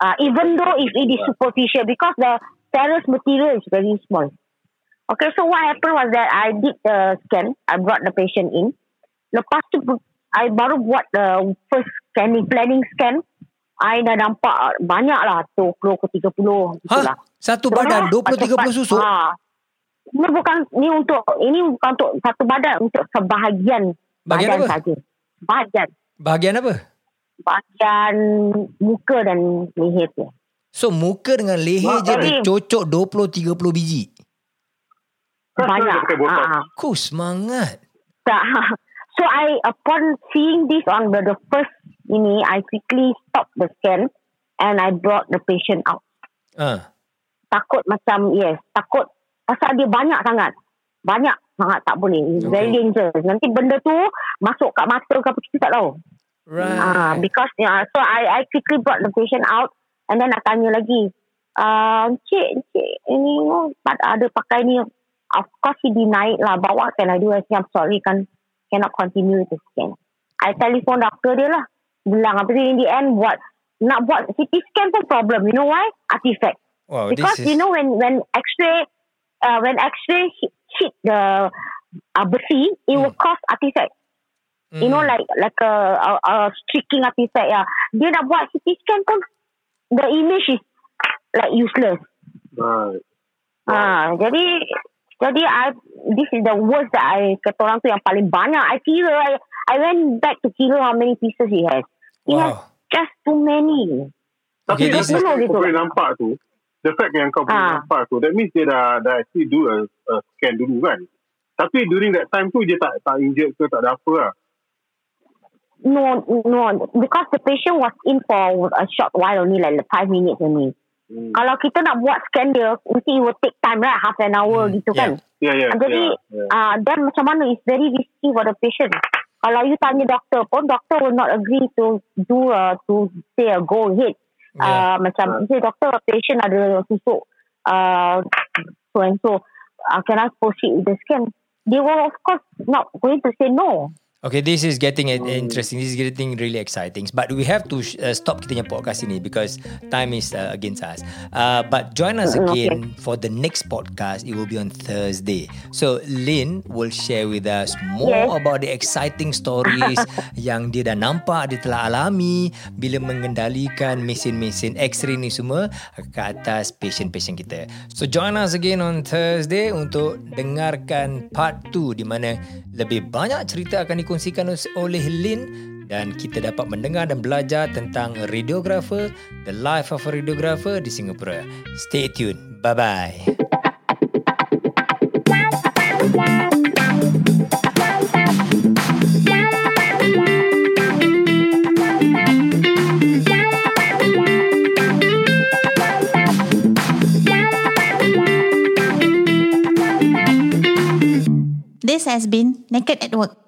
uh, even though if it is superficial because the ferrous material is very small. Okay, so what happened was that I did the scan. I brought the patient in. Lepas tu, I baru buat the first scanning, planning scan. I dah nampak banyak lah, 20 ke 30 gitu Hah? lah. Satu Terus, badan 20 30 cepat. susuk. Ha. Ini bukan ni untuk ini bukan untuk satu badan untuk sebahagian Bahagian badan apa? saja. Bahagian Bahagian apa? bahagian muka dan leher tu. So muka dengan leher Wah, je dia cocok 20 30 biji. Banyak. Ah. Ku semangat. Tak. So I upon seeing this on the, the first ini, I quickly stopped the scan and I brought the patient out. Ah. Takut macam yes, takut pasal dia banyak sangat. Banyak sangat tak boleh. It's very Okay. dangerous. Nanti benda tu masuk kat mata ke apa kita tak tahu. Right. Ah, because yeah, so I I quickly brought the patient out and then I tanya lagi. Uh, cik, cik, ini oh, ada pakai ni. Of course he denied lah. But what can I do? I say, I'm sorry kan. Cannot continue the scan. I telephone doktor dia lah. Bilang. Habis tu in the end buat. Nak buat CT scan pun problem. You know why? Artifact. Wow, Because this is you know when when X-ray uh, when X-ray hit the uh, besi, it will cause artifact. You know Mm. like like a, a, a streaking artifact ya. Dia nak buat CT scan pun the image is like useless. Right. Ah, jadi jadi I this is the worst that I kata orang tu yang paling banyak. I kira I, I went back to kira how many pieces he has. He has Wow. just too many. Tapi Okay, this is- boleh nampak tu, the fact yang kau boleh Ah. nampak tu, that means dia dah, dah actually do a, a scan dulu kan. Tapi during that time tu dia tak tak injured ke tak ada apa lah. No, no, because the patient was in for a short while only, like five minutes only. Hmm. Kalau kita nak buat scan dia, mesti it will take time right, half an hour Hmm, gitu kan. Yeah, yeah, Jadi, yeah, yeah. ah, then macam mana? It's very risky for the patient. Kalau you tanya doktor pun, doktor will not agree to do uh, to say a go ahead. Yeah. Uh, macam, say doktor, patient ada susuk uh, so and so. Uh, can I proceed with the scan? They will of course not going to say no. Okay, this is getting uh, interesting. This is getting really exciting. But we have to uh, stop kita punya podcast ini because time is uh, against us. Uh, but join us Mm, again for the next podcast. It will be on Thursday. So Lynn will share with us more Yes. about the exciting stories yang dia dah nampak, dia telah alami bila mengendalikan mesin-mesin X-ray ni semua ke atas patient-patient kita. So join us again on Thursday untuk dengarkan part 2 di mana lebih banyak cerita akan dikongsikan oleh Lynn dan kita dapat mendengar dan belajar tentang radiographer, the life of a radiographer di Singapura. Stay tuned. Bye-bye. This has been Naked at Work.